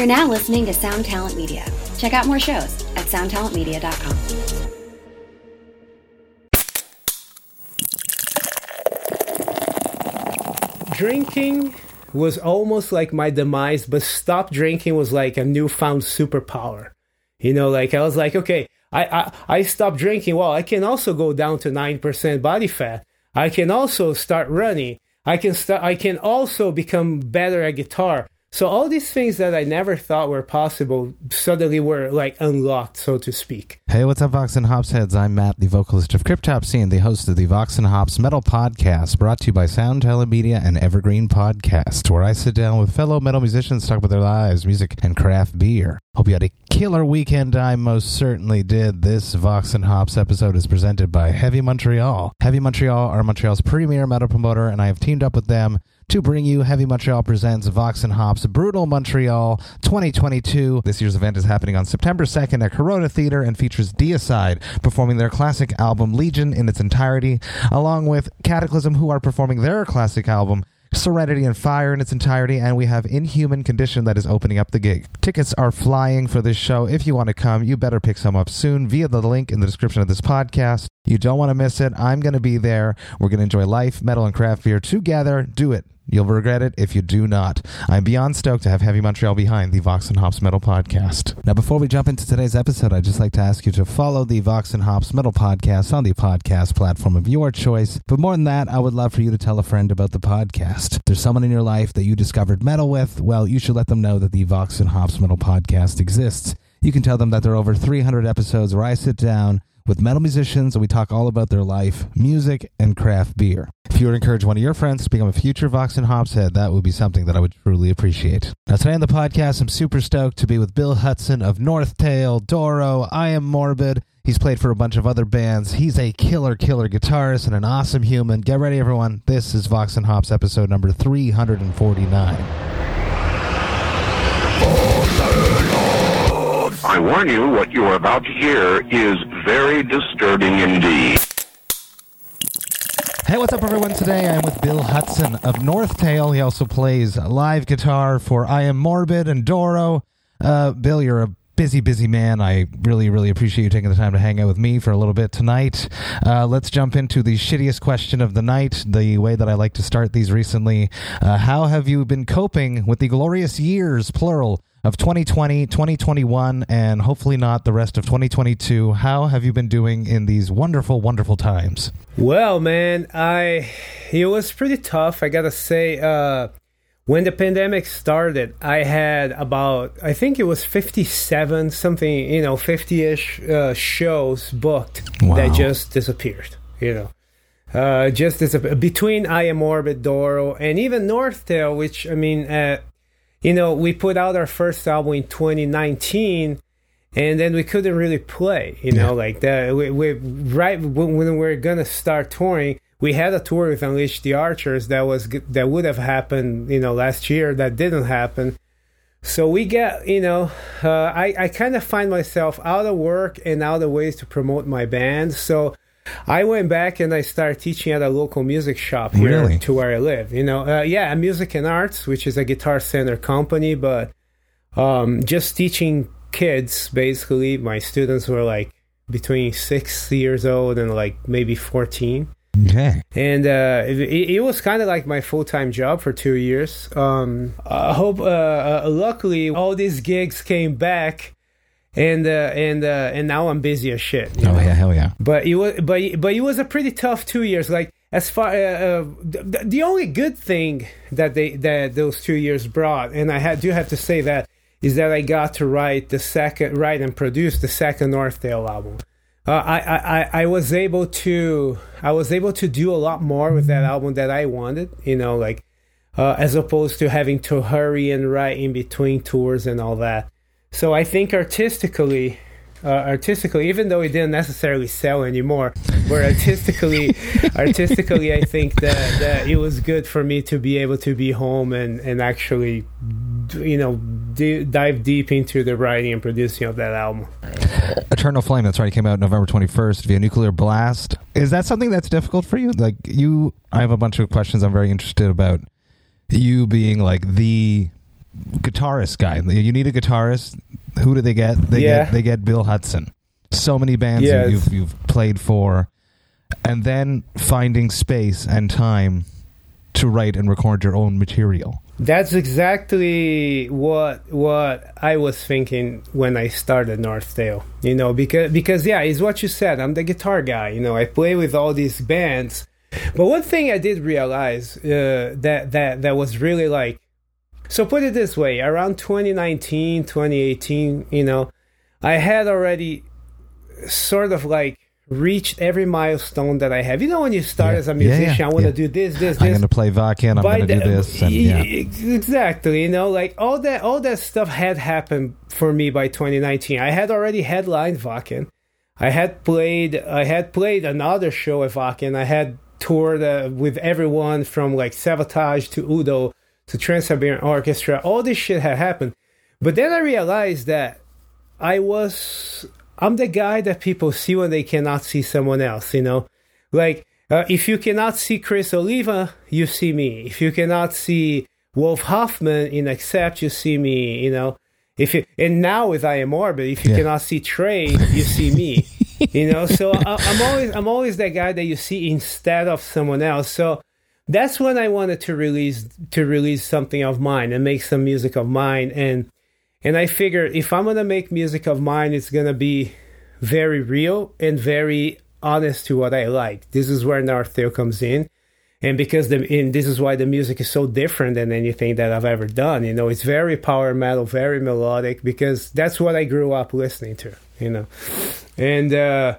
You're now listening to Sound Talent Media. Check out more shows at soundtalentmedia.com. Drinking was almost like my demise, but stop drinking was like a newfound superpower. You know, like I was like, okay, I, I, I stopped drinking. Well, I can also go down to 9% body fat. I can also start running. I can start, I can also become better at guitar. So all these things that I never thought were possible suddenly were like unlocked, so to speak. Hey, what's up, Vox and Hops heads? I'm Matt, the vocalist of Cryptopsy and the host of the Vox and Hops Metal Podcast, brought to you by Sound Talent Media and Evergreen Podcast, where I sit down with fellow metal musicians, talk about their lives, music, and craft beer. Hope you had a killer weekend. I most certainly did. This Vox and Hops episode is presented by Heavy Montreal. Heavy Montreal are Montreal's premier metal promoter, and I have teamed up with them to bring you Heavy Montreal presents Vox and Hops Brutal Montreal 2022. This year's event is happening on September 2nd at Corona Theater and features Deicide performing their classic album Legion in its entirety, along with Kataklysm, who are performing their classic album. Serenity in Fire in its entirety, and we have Inhuman Condition that is opening up the gig. Tickets are flying for this show. If you want to come, you better pick some up soon via the link in the description of this podcast. You don't want to miss it. I'm going to be there. We're going to enjoy life, metal, and craft beer together. Do it. You'll regret it if you do not. I'm beyond stoked to have Heavy Montreal behind the Vox and Hops Metal Podcast. Now, before we jump into today's episode, I'd just like to ask you to follow the Vox and Hops Metal Podcast on the podcast platform of your choice. But more than that, I would love for you to tell a friend about the podcast. If there's someone in your life that you discovered metal with, well, you should let them know that the Vox and Hops Metal Podcast exists. You can tell them that there are over 300 episodes where I sit down with metal musicians and we talk all about their life, music, and craft beer. If you would encourage one of your friends to become a future Vox and Hops head, that would be something that I would truly appreciate. Now, today on the podcast, I'm super stoked to be with Bill Hudson of NorthTale, Doro, I Am Morbid. He's played for a bunch of other bands. He's a killer, killer guitarist and an awesome human. Get ready, everyone. This is Vox and Hops episode number 349. I warn you, what you are about to hear is very disturbing indeed. Hey, what's up, everyone? Today I'm with Bill Hudson of NorthTale. He also plays live guitar for I Am Morbid and Doro. Uh, Bill, you're a busy, busy man. I really, really appreciate you taking the time to hang out with me for a little bit tonight. Uh, let's jump into the shittiest question of the night, the way that I like to start these recently. Uh, how have you been coping with the glorious years, plural, of 2020, 2021, and hopefully not the rest of 2022. How have you been doing in these wonderful, wonderful times? Well, man, I it was pretty tough. I gotta say, uh, when the pandemic started, I had about I think it was 57 something, you know, 50ish uh, shows booked Wow. that just disappeared. You know. Uh, just disappeared. between I Am Morbid, Doro, and even NorthTale, which I mean, uh, you know, we put out our first album in 2019 and then we couldn't really play, you know, Yeah. like that. We, we right when, when we were gonna start touring, we had a tour with Unleash the Archers that was that would have happened, you know, last year. That didn't happen. So we get, you know, uh, I I kind of find myself out of work and out of ways to promote my band. So I went back and I started teaching at a local music shop here Really? to where I live. You know, uh, yeah, Music and Arts, which is a guitar center company, but um, just teaching kids basically. My students were like between six years old and like maybe 14 Okay. and uh, it, it was kind of like my full-time job for two years um, i hope uh, uh, luckily all these gigs came back and uh, and uh, and now i'm busy as shit Oh, know? yeah, hell yeah. but it was but but it was a pretty tough two years like as far uh, uh, the, the only good thing that they that those two years brought and i had, do have to say that is that i got to write the second write and produce the second NorthTale album uh, I, I, I- I was able to I was able to do a lot more with that album that I wanted, you know, like uh, as opposed to having to hurry and write in between tours and all that. So I think artistically, uh, artistically, even though it didn't necessarily sell anymore, but artistically, artistically, I think that, that it was good for me to be able to be home and and actually, you know, d- dive deep into the writing and producing of that album. Eternal Flame, that's right, it came out November 21st via Nuclear Blast. Is that something that's difficult for you? Like, you, I have a bunch of questions I'm very interested about. You being like the guitarist guy. You need a guitarist. Who do they get? They Yeah. get they get Bill Hudson. So many bands Yes. you've you've played for, and then finding space and time to write and record your own material. That's exactly what what I was thinking when I started NorthTale. You know, because because yeah, it's what you said. I'm the guitar guy. You know, I play with all these bands. But one thing I did realize uh, that that that was really like. So put it this way: around 2019, 2018, you know, I had already sort of like reached every milestone that I have. You know, when you start Yeah. as a Yeah, yeah, musician, I want to yeah. do this, this, I'm going to play Wacken. I'm going to do this. And, yeah. exactly you know like all that all that stuff had happened for me by 2019 i had already headlined Wacken i had played i had played another show at Wacken i had toured uh, with everyone from like Savatage to udo to trans-siberian orchestra all this shit had happened but then i realized that i was i'm the guy that people see when they cannot see someone else you know like uh, if you cannot see Criss Oliva, you see me. If you cannot see Wolf Hoffmann in Accept, you see me. You know, if you, and now with I Am Morbid, if you Yeah. cannot see Trey, you see me. you know, so I, I'm always I'm always that guy that you see instead of someone else. So that's when I wanted to release to release something of mine and make some music of mine and and I figured if I'm gonna make music of mine, it's gonna be very real and very honest to what I like. This is where NorthTale comes in. And because the and this is why the music is so different than anything that I've ever done. You know, it's very power metal, very melodic, because that's what I grew up listening to, you know. And uh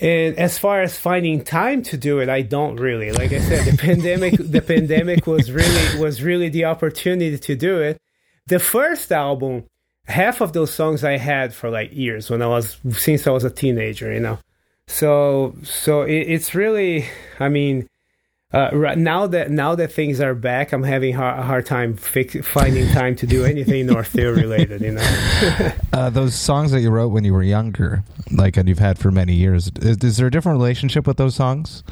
and as far as finding time to do it, I don't really. Like I said, the pandemic the pandemic was really was really the opportunity to do it. The first album, half of those songs I had for like years when I was since I was a teenager, you know. So so it, it's really, I mean, uh, right now that now that things are back, I'm having a hard time fix, finding time to do anything North NorthTale related, you know. Uh, those songs that you wrote when you were younger, like and you've had for many years, is, is there a different relationship with those songs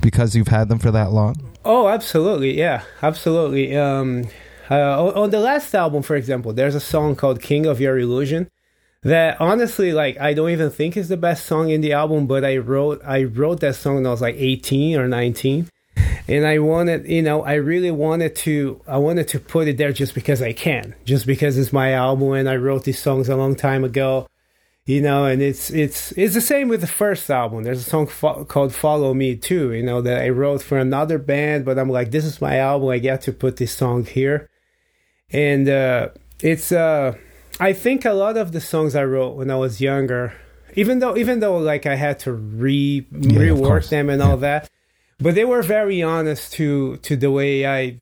because you've had them for that long? Oh, absolutely, yeah, absolutely. Um, uh, on on the last album, for example, there's a song called "King of Your Illusion." That honestly, like, I don't even think is the best song in the album, but I wrote I wrote that song when I was like 18 or 19, and I wanted, you know, I really wanted to I wanted to put it there just because I can, just because it's my album, and I wrote these songs a long time ago, you know, and it's it's it's the same with the first album. There's a song fo- called "Follow Me" too, you know, that I wrote for another band, but I'm like, this is my album. I get to put this song here, and uh, it's uh, I think a lot of the songs I wrote when I was younger, even though even though like I had to re of rework them and all that, but they were very honest to to the way I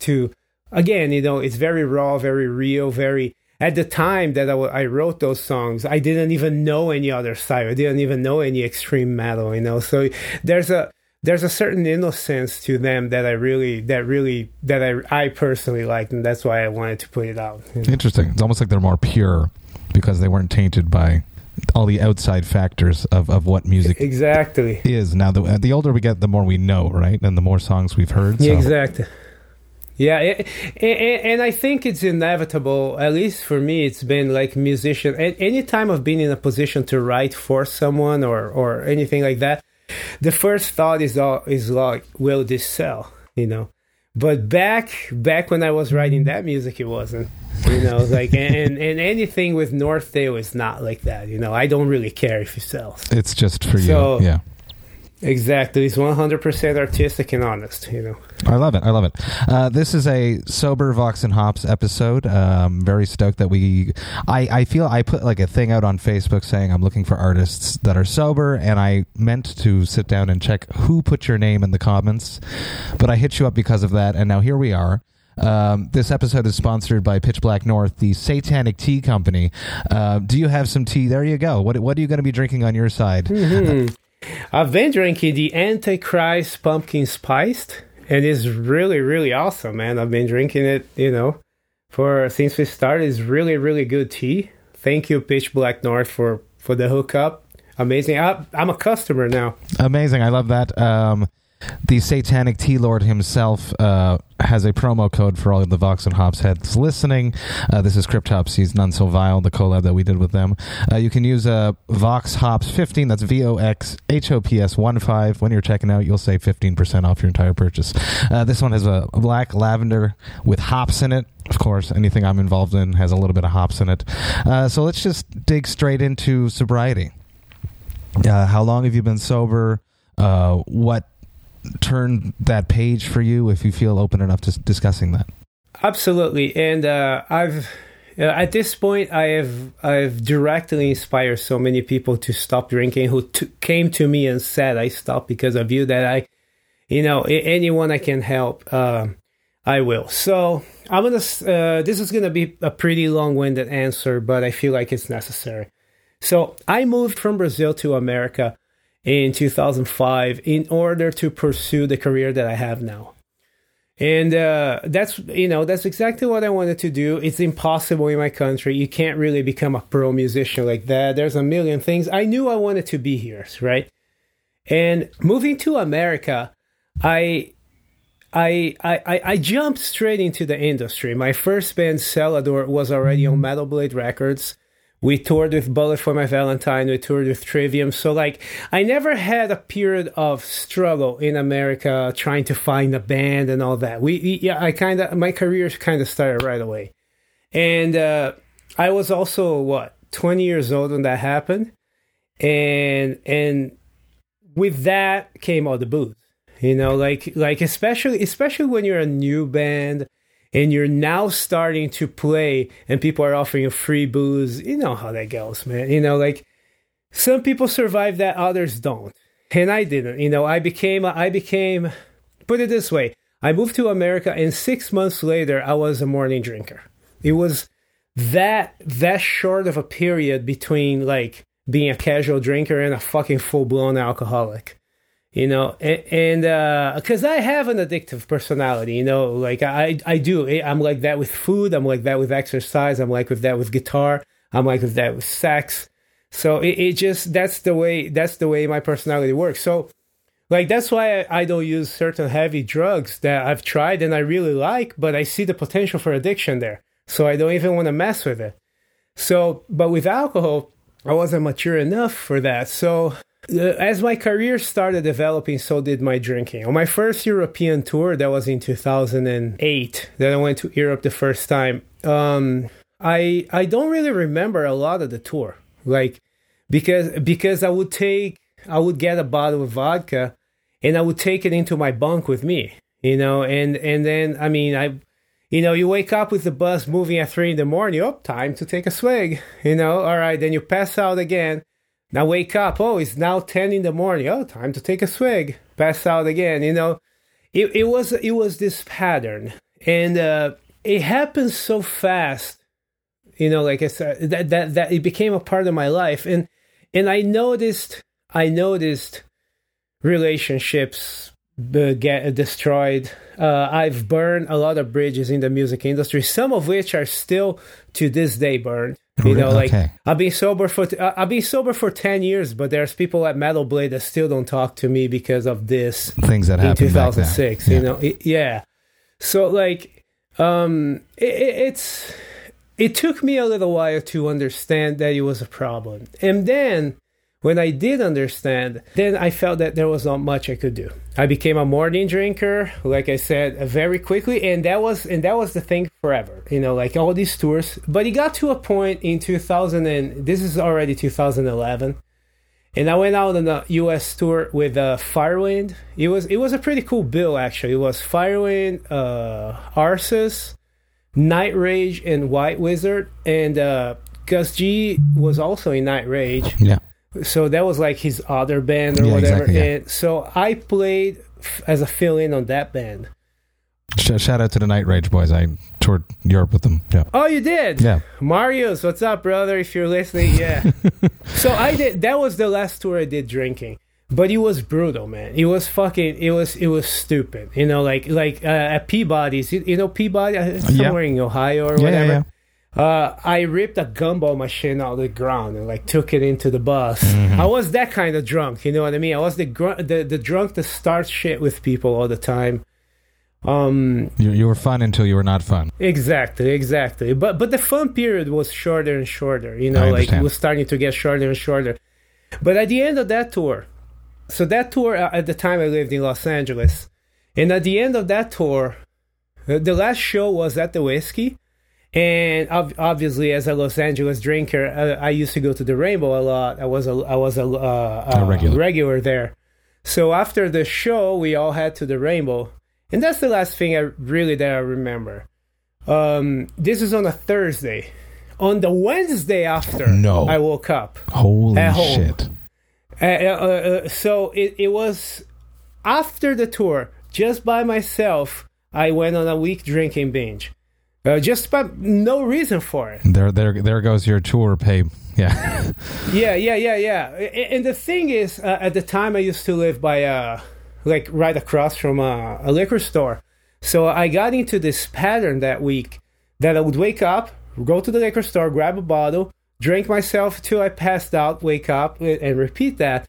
to again you know it's very raw very real very at the time that I, wrote those songs i didn't even know any other style i didn't even know any extreme metal you know so there's a there's a certain innocence to them that i really that really that i i personally liked and that's why i wanted to put it out you know. Interesting. It's almost like they're more pure because they weren't tainted by all the outside factors of, of what music exactly is. Now, the, the older we get, the more we know, right? And the more songs we've heard. Yeah, exactly. Yeah, it, and, and I think it's inevitable. At least for me, it's been like musician. At any time I've been in a position to write for someone or or anything like that, the first thought is all is like, will this sell? You know. But back back when I was writing that music, it wasn't. You know, like and and anything with NorthTale is not like that. You know, I don't really care if it sells. It's just for you. So- yeah. Exactly, it's one hundred percent artistic and honest. You know. I love it. I love it. Uh, this is a sober Vox and Hops episode. Um, very stoked that we. I, I feel I put like a thing out on Facebook saying I'm looking for artists that are sober, and I meant to sit down and check who put your name in the comments, but I hit you up because of that, and now here we are. Um, this episode is sponsored by Pitch Black North, the Satanic Tea Company. Uh, do you have some tea? There you go. What What are you going to be drinking on your side? Mhm. I've been drinking the Antichrist Pumpkin Spiced, and it's really, really awesome, man. I've been drinking it, you know, for since we started. It's really, really good tea. Thank you, Pitch Black North, for for the hookup. Amazing. I, I'm a customer now. Amazing. I love that. Um, the satanic Tea Lord himself uh, has a promo code for all of the Vox and Hops heads listening. Uh, this is Cryptopsy's None So Vile, the collab that we did with them. Uh, you can use uh, Vox Hops 15, that's V O X H O P S 1 5. When you're checking out, you'll save 15% off your entire purchase. Uh, this one has a black lavender with hops in it. Of course, anything I'm involved in has a little bit of hops in it. Uh, so let's just dig straight into sobriety. Uh, how long have you been sober? What turned that page for you? If you feel open enough to discussing that. Absolutely, and uh, I've uh, at this point I have I've directly inspired so many people to stop drinking who t- came to me and said I stopped because of you. That I, you know, anyone I can help, uh, I will. So I'm gonna. Uh, this is gonna be a pretty long-winded answer, but I feel like it's necessary. So I moved from Brazil to America in 2005 in order to pursue the career that I have now. And uh, that's you know that's exactly what I wanted to do. It's impossible in my country. You can't really become a pro musician like that. There's a million things. I knew I wanted to be here, right? And moving to America, I I, I, I- jumped straight into the industry. My first band, Cellador, was already on Metal Blade Records. We toured with Bullet for My Valentine. We toured with Trivium. So, like, I never had a period of struggle in America trying to find a band and all that. We, yeah, I kind of, my career kind of started right away. And uh, I was also, what, 20 years old when that happened. And, and with that came all the booze you know like like especially especially when you're a new band and you're now starting to play and people are offering you free booze. You know how that goes man. You know like some people survive that others don't. And i didn't. You know i became i became put it this way. I moved to america and six months later i was a morning drinker. It was that that short of a period between like being a casual drinker and a fucking full-blown alcoholic you know and because i have an addictive personality you know like i i do. I'm like that with food. I'm like that with exercise. I'm like with that with guitar. I'm like with that with sex. So it, it just that's the way that's the way my personality works. So like that's why I, I don't use certain heavy drugs that i've tried and i really like but i see the potential for addiction there. So i don't even want to mess with it. So, but with alcohol, I wasn't mature enough for that. So, uh, as my career started developing, so did my drinking. On my first European tour, that was in 2008, that I went to Europe the first time. Um, I I don't really remember a lot of the tour, like because because I would take I would get a bottle of vodka, and I would take it into my bunk with me, you know, and and then I mean I you know, you wake up with the bus moving at three in the morning. Oh, time to take a swig. You know, all right. Then you pass out again. Now wake up. Oh, it's now ten in the morning. Oh, time to take a swig. Pass out again. You know, it it was it was this pattern, and uh, it happened so fast. You know, like I said, that that that it became a part of my life, and and I noticed I noticed relationships uh, get destroyed. Uh, I've burned a lot of bridges in the music industry, some of which are still to this day burned. You know, like Okay. I've been sober for uh, I've been sober for ten years, but there's people at Metal Blade that still don't talk to me because of this Things that in happened back then. 2006 Yeah. you know It- yeah so like um it, it- it's it took me a little while to understand that it was a problem and then when i did understand then i felt that there was not much i could do i became a morning drinker like i said very quickly and that was and that was the thing forever you know like all these tours but it got to a point in 2000 and this is already 2011 and I went out on a U.S. tour with uh, Firewind. It was it was a pretty cool bill actually. It was Firewind, uh, Arsis, Nightrage, and White Wizzard, and uh, Gus G was also in Nightrage. Yeah. So that was like his other band or Yeah, whatever. exactly, yeah. And so I played f- as a fill-in on that band. Sh- shout out to the Nightrage boys. I toured Europe with them. Yeah. Oh, you did? Yeah. Marios, what's up, brother? If you're listening, yeah. so I did. That was the last tour I did drinking, but it was brutal, man. It was fucking. It was. It was stupid. You know, like like uh, at Peabody's. You, you know Peabody, uh, somewhere in Ohio or Yeah, whatever. Uh, I ripped a gumball machine out of the ground and like took it into the bus. I was that kind of drunk, you know what I mean? I was the gr- the the drunk that starts shit with people all the time. Um, You, you were fun until you were not fun. exactly, exactly. But but the fun period was shorter and shorter. You know, like it was starting to get shorter and shorter. But at the end of that tour, so that tour uh, at the time I lived in Los Angeles, and at the end of that tour, uh, the last show was at the whiskey. And ob- obviously, as a Los Angeles drinker, uh, I used to go to the Rainbow a lot. I was a I was a, uh, A regular. regular there. So after the show, we all head to the Rainbow, and that's the last thing I really that I remember. Um, this is on a Thursday. On the Wednesday after, No. I woke up. Holy shit. Uh, uh, uh, so it, it was after the tour, just by myself, I went on a week drinking binge. Uh, just but no reason for it. There, there, there goes your tour pay. Yeah. Yeah, yeah, yeah, yeah. And the thing is, uh, at the time, I used to live by, uh, like, right across from a, a liquor store. So I got into this pattern that week that I would wake up, go to the liquor store, grab a bottle, drink myself till I passed out, wake up, and repeat that.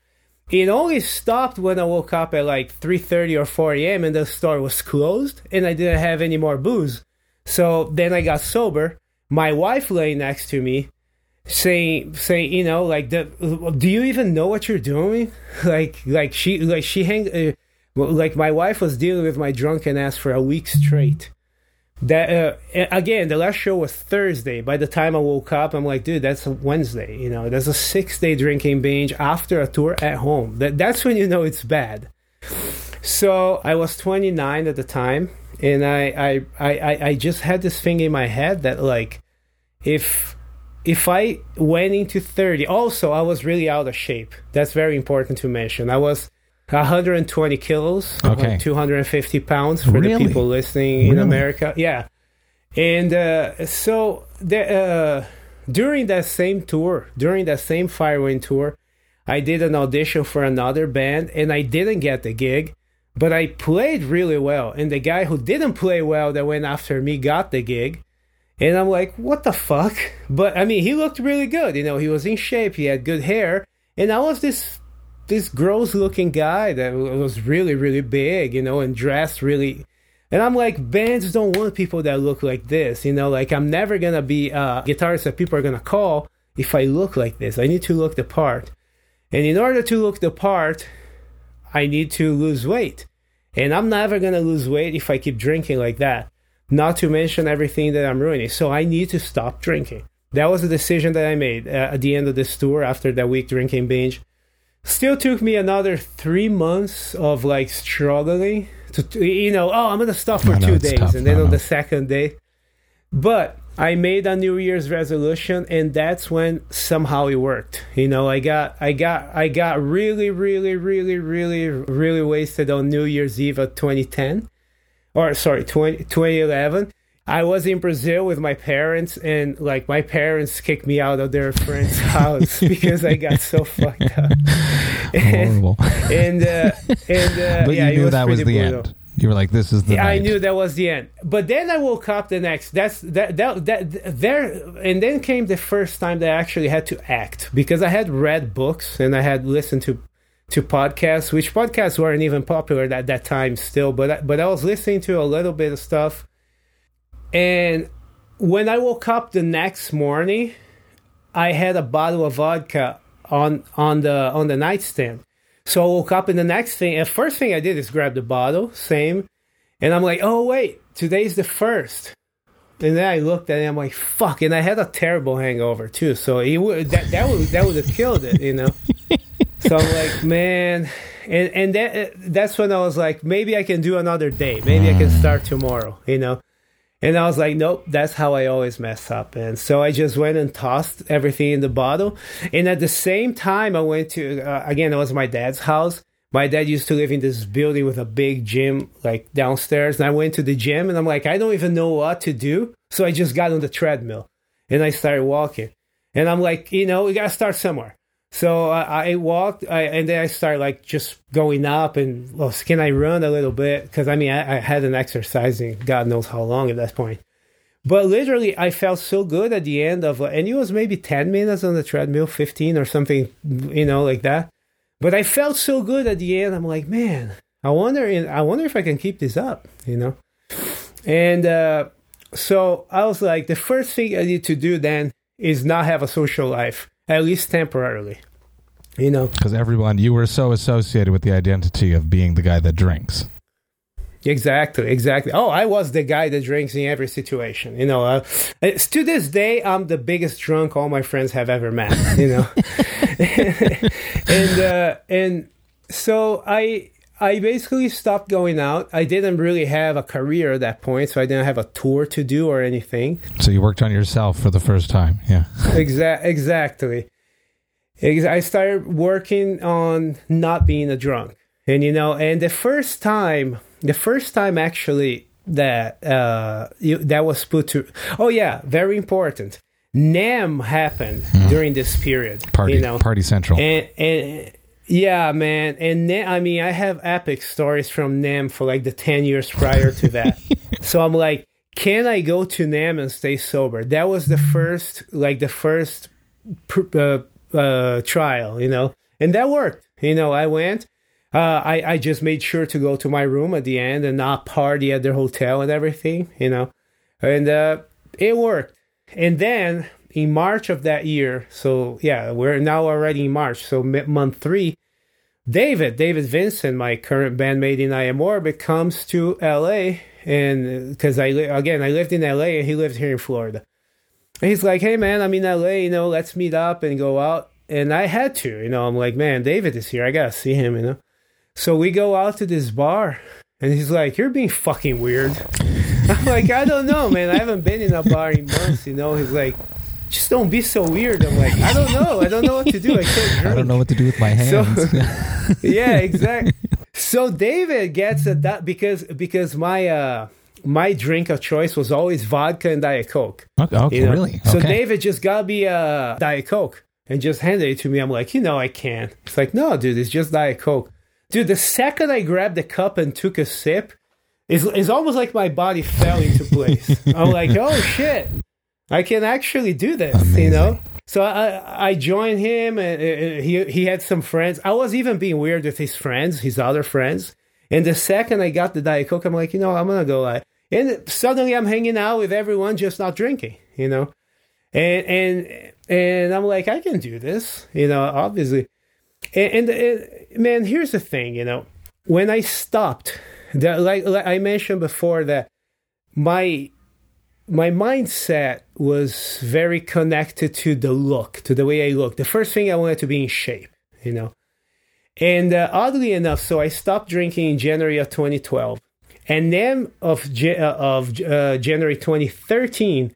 It only stopped when I woke up at like 3:30 or 4 a.m. and the store was closed, and I didn't have any more booze. So then I got sober. My wife lay next to me, saying saying you know like the, do you even know what you're doing? Like like she like she hang uh, like my wife was dealing with my drunken ass for a week straight. That uh, again the last show was thursday. By the time i woke up i'm like dude that's a wednesday you know? That's a six day drinking binge after a tour at home. That that's when you know it's bad. So I was 29 at the time, and I, I, I, I- just had this thing in my head that like, if if I went into 30, also I was really out of shape. That's very important to mention. I was 120 kilos, Okay. 250 pounds for Really? the people listening in America. Yeah, and uh, so the, uh, during that same tour, during that same Firewind tour, I did an audition for another band and I didn't get the gig, but I played really well. And the guy who didn't play well that went after me got the gig. And I'm like, what the fuck? But I mean, he looked really good. You know, he was in shape, he had good hair. And I was this this gross looking guy that was really, really big, you know, and dressed really. And I'm like, bands don't want people that look like this, you know, like I'm never gonna be a guitarist that people are gonna call if I look like this. I need to look the part. And in order to look the part, I need to lose weight. And I'm never going to lose weight if I keep drinking like that. Not to mention everything that I'm ruining. So I need to stop drinking. That was a decision that I made uh, at the end of this tour after that week drinking binge. Still took me another three months of like struggling to, you know, oh, I'm going to stop for two days. tough. And then on the second day, but I made a New Year's resolution, and that's when somehow it worked. You know, I got, I got, I got really, really, really, really, really wasted on New Year's Eve of 2010, or sorry, 20, 2011. I was in Brazil with my parents, and like my parents kicked me out of their friend's house because I got so fucked up. And, Horrible. and, uh, and uh, but yeah, you knew was that was the brutal. end. You were like, "This is the Yeah, I knew that was the end. But then I woke up the next. That's that that that there, and then came the first time that I actually had to act because I had read books and I had listened to to podcasts, which podcasts weren't even popular at that time still. But I, but I was listening to a little bit of stuff, and when I woke up the next morning, I had a bottle of vodka on on the on the nightstand. So I woke up and the next thing, and first thing I did is grab the bottle, same, and I'm like, oh wait, today's the first. And then I looked at it, I'm like, fuck, and I had a terrible hangover too. So it would that that would that would have killed it, you know. so I'm like, man, and and that that's when I was like, maybe I can do another day, maybe I can start tomorrow, you know. And I was like, nope, that's how I always mess up. And so I just went and tossed everything in the bottle. And at the same time, I went to, uh, again, it was my dad's house. My dad used to live in this building with a big gym, like downstairs. And I went to the gym and I'm like, I don't even know what to do. So I just got on the treadmill and I started walking. And I'm like, you know, we got to start somewhere. So I, I walked, I, and then I started like just going up and well, can I run a little bit? Because I mean, I, I hadn't exercising God knows how long at that point. But literally, I felt so good at the end of, and it was maybe 10 minutes on the treadmill, 15 or something, you know, like that. But I felt so good at the end. I'm like, man, I wonder, I wonder if I can keep this up, you know? And uh, so I was like, the first thing I need to do then is not have a social life, at least temporarily, you know? Because everyone, you were so associated with the identity of being the guy that drinks. Exactly, exactly. Oh, I was the guy that drinks in every situation. You know, uh, to this day, I'm the biggest drunk all my friends have ever met. You know, and uh, and so I I basically stopped going out. I didn't really have a career at that point, so I didn't have a tour to do or anything. So you worked on yourself for the first time, yeah. Exa- exactly. I started working on not being a drunk, and you know, and the first time the first time actually that uh, you, that was put to oh yeah very important NAMM happened mm. during this period party you know party central and and yeah man. And NAMM, I mean I have epic stories from NAMM for like the 10 years prior to that. So I'm like can I go to NAMM and stay sober? That was the first like the first uh, uh, trial you know? And that worked. You know I went uh, I, I just made sure to go to my room at the end and not party at the hotel and everything, you know. And uh, it worked. And then in March of that year, so yeah, we're now already in March, so month three, David, David Vincent, my current bandmate in I Am Morbid, comes to LA. And because I, again, I lived in LA and he lived here in Florida. And he's like, hey man, I'm in LA, you know, let's meet up and go out. And I had to, you know, I'm like, man, David is here. I got to see him, you know. So we go out to this bar, and he's like, "You're being fucking weird." I'm like, "I don't know, man. I haven't been in a bar in months." You know, he's like, "Just don't be so weird." I'm like, "I don't know. I don't know what to do. I can't drink. I don't know what to do with my hands." So, yeah, exactly. So David gets a that because because my uh my drink of choice was always vodka and diet coke. Okay, okay you know? really? So David just got me a diet coke and just handed it to me. I'm like, you know, I can't. It's like, no, dude, it's just diet coke. Dude, the second I grabbed the cup and took a sip, it's, it's almost like my body fell into place. I'm like, oh shit, I can actually do this, Amazing. you know? So I I joined him, and he he had some friends. I was even being weird with his friends, his other friends. And the second I got the diet coke, I'm like, you know, I'm gonna go. Uh, and suddenly I'm hanging out with everyone, just not drinking, you know. And and and I'm like, I can do this, you know. Obviously, and, and, and, man, here's the thing, you know, when I stopped, the, like, like I mentioned before, that my my mindset was very connected to the look, to the way I look. The first thing I wanted to be in shape, you know. And uh, oddly enough, so I stopped drinking in January of 2012. And then of, uh, of uh, January 2013,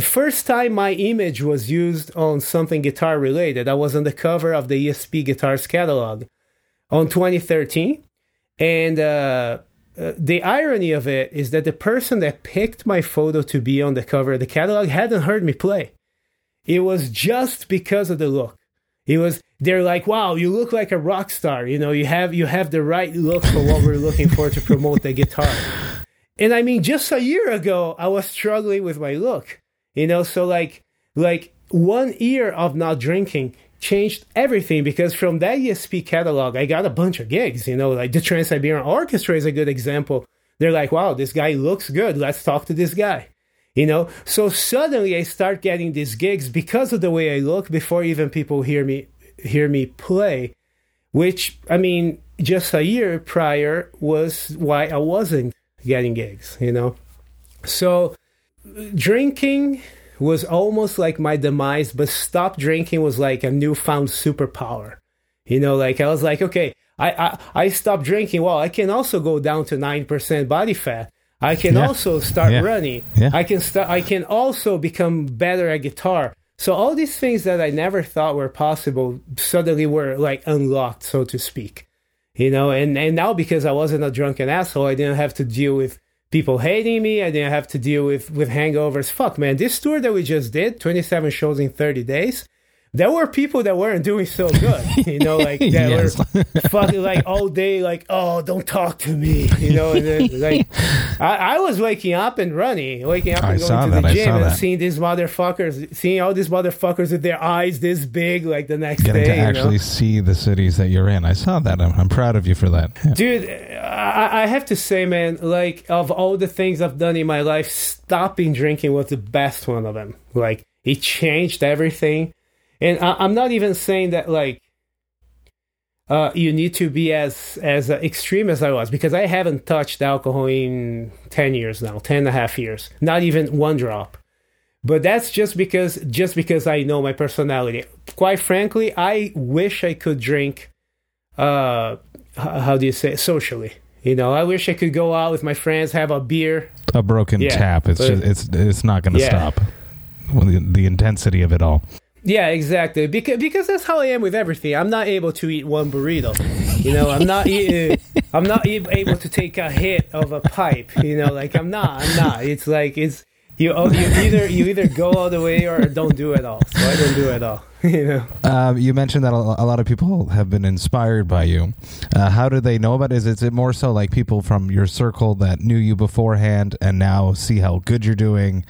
first time my image was used on something guitar related. I was on the cover of the ESP Guitars catalog on 2013. And uh, the irony of it is that the person that picked my photo to be on the cover of the catalog hadn't heard me play. It was just because of the look. It was they're like, "Wow, you look like a rock star. You know, you have you have the right look for what we're looking for to promote the guitar." And I mean, just a year ago, I was struggling with my look, you know, so like, like one year of not drinking changed everything because from that ESP catalog, I got a bunch of gigs, you know, like the Trans Siberian Orchestra is a good example. They're like, wow, this guy looks good. Let's talk to this guy. You know, so suddenly I start getting these gigs because of the way I look before even people hear me hear me play, which I mean, just a year prior was why I wasn't getting gigs, you know? So drinking was almost like my demise, but stop drinking was like a newfound superpower. You know, like I was like, okay, I, I, I stopped drinking. Well, I can also go down to 9% body fat. I can yeah. also start yeah. running. Yeah. I can start, I can also become better at guitar. So all these things that I never thought were possible suddenly were like unlocked, so to speak you know and and now because i wasn't a drunken asshole i didn't have to deal with people hating me i didn't have to deal with with hangovers. Fuck man this tour that we just did 27 shows in 30 days there were people that weren't doing so good, you know, like that Yes. were fucking like all day, like, oh, don't talk to me, you know. And then, like, I, I was waking up and running, waking up I and going to that, the gym and that. seeing these motherfuckers, seeing all these motherfuckers with their eyes this big, like the next Getting day, to you know? actually see the cities that you're in. I saw that. I'm, I'm proud of you for that. Yeah. Dude, I, I have to say, man, like of all the things I've done in my life, stopping drinking was the best one of them. Like it changed everything, and I, I'm not even saying that like uh, you need to be as as uh, extreme as I was because I haven't touched alcohol in ten years now, ten and a half years, not even one drop. But that's just because just because I know my personality. Quite frankly, I wish I could drink uh how do you say it? socially you know i wish i could go out with my friends have a beer A broken Yeah, tap. It's just, it's it's not going to Yeah. stop. The, the intensity of it all. Yeah exactly. Because because that's how i am with everything. I'm not able to eat one burrito. You know i'm not e- uh, i'm not able to take a hit of a pipe you know like i'm not i'm not. It's like it's you, oh, you either you either go all the way or don't do it all so i don't do it all you know Um, you mentioned that a, a lot of people have been inspired by you. Uh, how do they know about it? Is, is it more so like people from your circle that knew you beforehand and now see how good you're doing,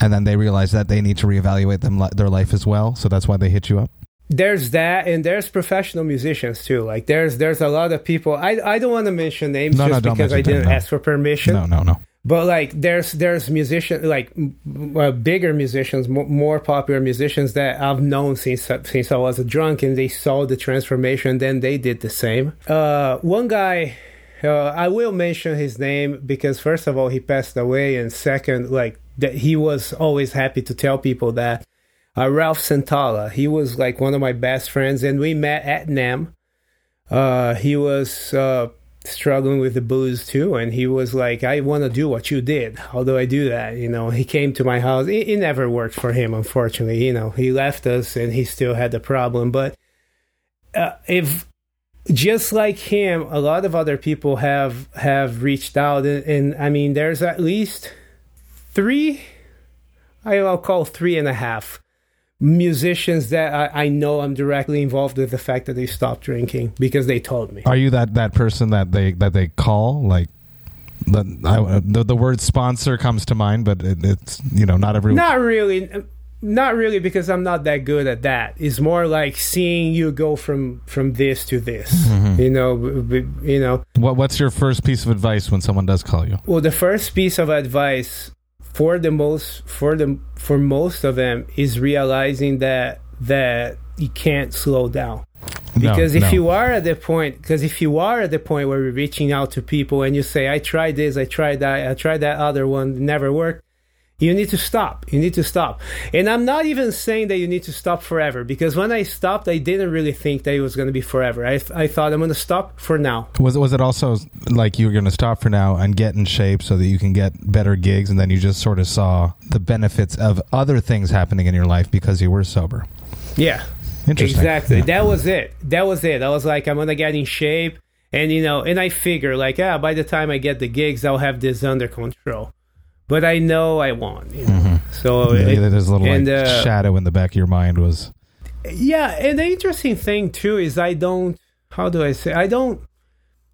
and then they realize that they need to reevaluate them their life as well? So that's why they hit you up. there's that and there's professional musicians too like there's there's a lot of people i i don't want to mention names No, no, just don't because i didn't no. ask for permission No, no, no. But like there's there's musicians like m- bigger musicians mo more popular musicians that i've known since since i was a drunk and they saw the transformation then they did the same uh one guy uh, i will mention his name because first of all he passed away and second like that he was always happy to tell people that uh, Ralph Santolla. He was like one of my best friends, and we met at NAMM. Uh, he was uh, struggling with the booze too, and he was like, "I want to do what you did. How do I do that?" You know, he came to my house. It, it never worked for him, unfortunately. You know, he left us, and he still had the problem. But uh, if just like him, a lot of other people have have reached out, and, and I mean, there's at least three. I'll call three and a half musicians that I, I know I'm directly involved with the fact that they stopped drinking because they told me. Are you that that person that they that they call like? The, I, the the word sponsor comes to mind, but it, it's you know not every Not really. Not really because I'm not that good at that. It's more like seeing you go from from this to this. Mm-hmm. You know, b- b- you know. What what's your first piece of advice when someone does call you? Well, the first piece of advice for the most for the for most of them is realizing that that you can't slow down. No, Because if no. you are at the point, because if you are at the point where you're reaching out to people and you say, "I tried this, I tried that, I tried that other one, never worked," you need to stop. You need to stop. And I'm not even saying that you need to stop forever, because when I stopped, I didn't really think that it was going to be forever. I, I thought I'm going to stop for now. Was it was it also like you were going to stop for now and get in shape so that you can get better gigs, and then you just sort of saw the benefits of other things happening in your life because you were sober? Yeah. Interesting. Exactly. Yeah. That was it. That was it. I was like, I'm gonna get in shape, and you know, and I figure like, ah, by the time I get the gigs, I'll have this under control. But I know I won't. You know? So Mm-hmm. Yeah, it- there's a little and, like uh, shadow in the back of your mind was yeah, and the interesting thing too is I don't. How do I say? I don't.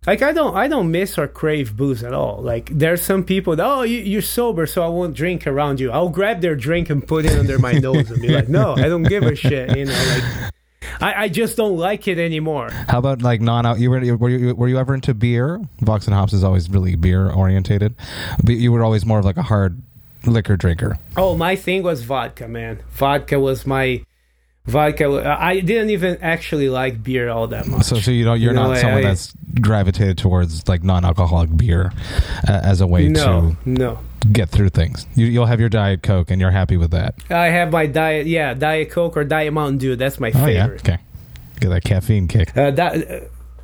Like I don't, I don't miss or crave booze at all. Like there's some people that, oh, you, you're sober, so I won't drink around you. I'll grab their drink and put it under my nose and be like, no, I don't give a shit. You know, like I, I just don't like it anymore. How about like non out? You were were you were you ever into beer? Vox and Hops is always really beer orientated, but you were always more of like a hard liquor drinker. Oh, my thing was vodka, man. Vodka was my vodka. I didn't even actually like beer all that much. So so you know you're No, not I- someone I- that's gravitated towards like non-alcoholic beer uh, as a way no, no. Get through things. You, you'll have your diet coke and you're happy with that. I have my diet. Yeah, diet Coke or diet Mountain Dew. That's my Oh yeah, favorite. okay. Get that caffeine kick. Uh, that, uh,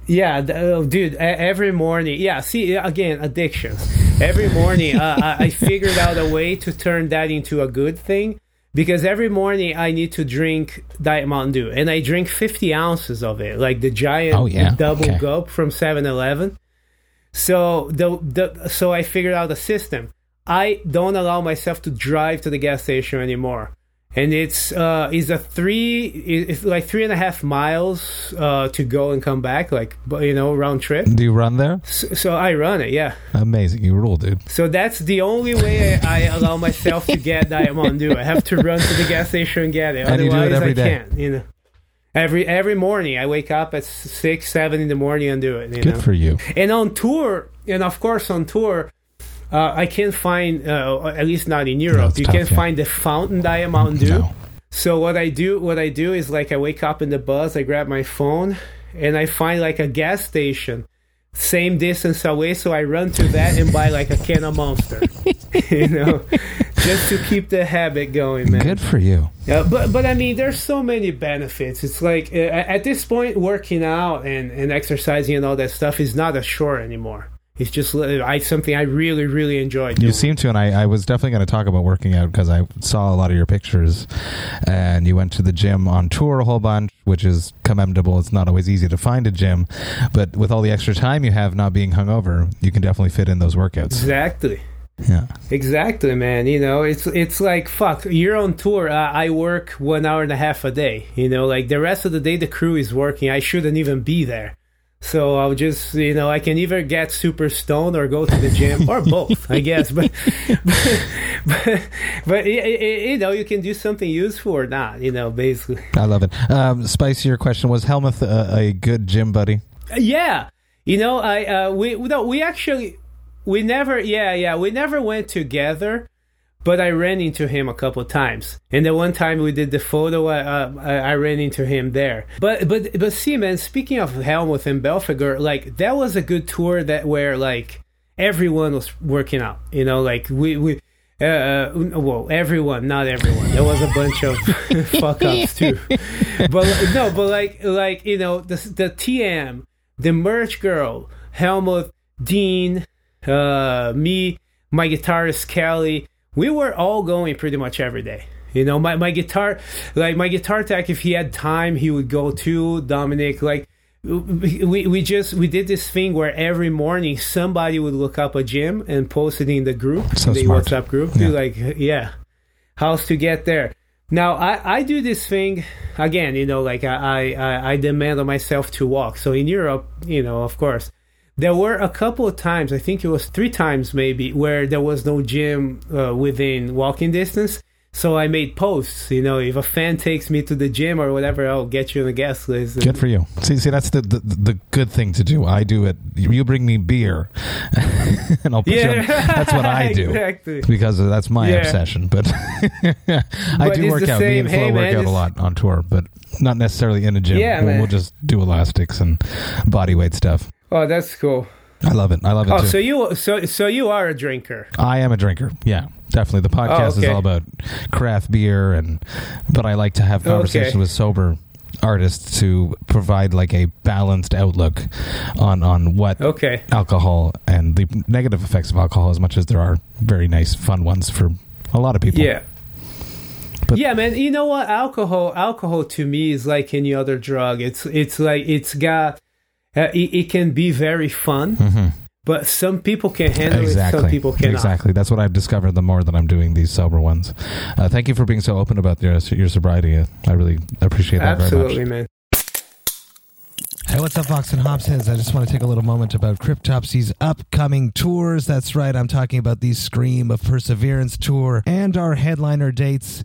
yeah, oh, dude. Every morning, yeah. See, again, addictions. Every morning, uh, I, I figured out a way to turn that into a good thing because every morning I need to drink Diet Mountain Dew, and I drink 50 ounces of it, like the giant Oh, yeah? double Okay. gulp from 7-Eleven. So the the so I figured out a system. I don't allow myself to drive to the gas station anymore. and it's uh is a three it's like three and a half miles uh to go and come back like you know round trip Do you run there? so, so i run it yeah Amazing. You rule, dude. so that's the only way i, I allow myself to get dew i have to run to the gas station and get it And it otherwise every i day? can't you know every every morning i wake up at six seven in the morning and do it you Good know for you. and on tour and of course on tour uh, I can't find, uh, at least not in Europe. it's you tough, can't yeah. find the fountain Diet Mountain Dew. No. So what I do, what I do is like I wake up in the bus, I grab my phone, and I find like a gas station, same distance away. So I run to that and buy like a can of Monster, you know, just to keep the habit going, man. Good for you. Yeah, but but I mean, there's so many benefits. It's like uh, at this point, working out and and exercising and all that stuff is not a chore anymore. It's just I something I really really enjoy doing. You seem to, and I, I was definitely going to talk about working out because I saw a lot of your pictures, and you went to the gym on tour a whole bunch, which is commendable. It's not always easy to find a gym, but with all the extra time you have not being hungover, you can definitely fit in those workouts. exactly. Yeah, Exactly, man. You know, it's it's like fuck. You're on tour. Uh, I work one hour and a half a day. You know, like the rest of the day, the crew is working. I shouldn't even be there. So I'll just, you know, I can either get super stoned or go to the gym or both, I guess. But, but, but, but you know, you can do something useful or not. You know, basically. I love it. Um, Spicy, your question was Helmuth a, a good gym buddy? Yeah, you know, I uh, we no, we actually we never yeah yeah we never went together, but I ran into him a couple times. And the one time we did the photo, I, uh, I I ran into him there. But but but see, man, speaking of Helmuth and Belphegor, like that was a good tour that where like everyone was working out. You know, like we we. Uh, uh, well, everyone, not everyone. There was a bunch of fuck ups too, but no, but like, like you know, the the TM, the merch girl, Helmuth, Dean, uh, me, my guitarist Kelly, we were all going pretty much every day. You know, my, my guitar, like my guitar tech, if he had time, he would go to Dominic, like we we just we did this thing where every morning somebody would look up a gym and post it in the group, So the smart. WhatsApp group. Yeah. Like, yeah, how's to get there? Now I, I do this thing again, you know, like I, I I demand on myself to walk. So in Europe, you know, of course, there were a couple of times, I think it was three times maybe, where there was no gym uh, within walking distance. So I made posts, you know, if a fan takes me to the gym or whatever, I'll get you on the guest list. Good for you. See, see, that's the, the the good thing to do. I do it. You bring me beer, and I'll put you. On, that's what I do exactly. because that's my Yeah. obsession. But I But do work out. Me and Flo Hey, work out a lot on tour, but not necessarily in a gym. Yeah, we'll, we'll just do elastics and body weight stuff. Oh, that's cool. I love it. I love it Oh, too. so you so so you are a drinker. I am a drinker. Yeah, definitely. The oh, podcast Oh, is all about craft beer, and but I like to have conversations Okay. with sober artists to provide like a balanced outlook on on what Okay. alcohol and the negative effects of alcohol, as much as there are very nice, fun ones for a lot of people. Yeah. But- yeah, man. You know what? Alcohol, alcohol to me is like any other drug. It's it's like it's got uh, it, it can be very fun, but some people can handle Mm-hmm. Exactly. it. Some people cannot. Exactly. That's what I've discovered the more that I'm doing these sober ones. Uh, thank you for being so open about your, your sobriety. I really appreciate that very Absolutely, much. man. Hey, what's up, Vox and Hopsheads? I just want to take a little moment about Cryptopsy's upcoming tours. That's right, I'm talking about the Scream of Perseverance tour and our headliner dates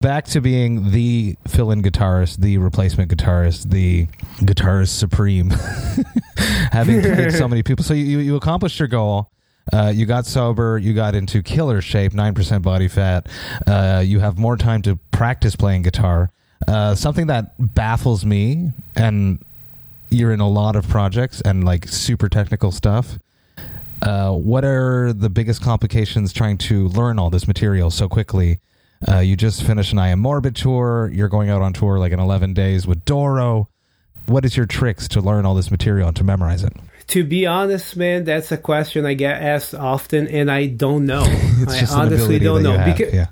Back to being the fill-in guitarist, the replacement guitarist, the guitarist supreme, having played so many people. So you you accomplished your goal. Uh, you got sober. You got into killer shape, nine percent body fat. Uh, you have more time to practice playing guitar. Uh, something that baffles me, and you're in a lot of projects and like super technical stuff. Uh, what are the biggest complications trying to learn all this material so quickly? Uh, you just finished an I Am Morbid tour. You're going out on tour like in 11 days with Doro. What is your tricks to learn all this material and to memorize it? To be honest, man, that's a question I get asked often, and I don't know. I honestly don't know have, because yeah.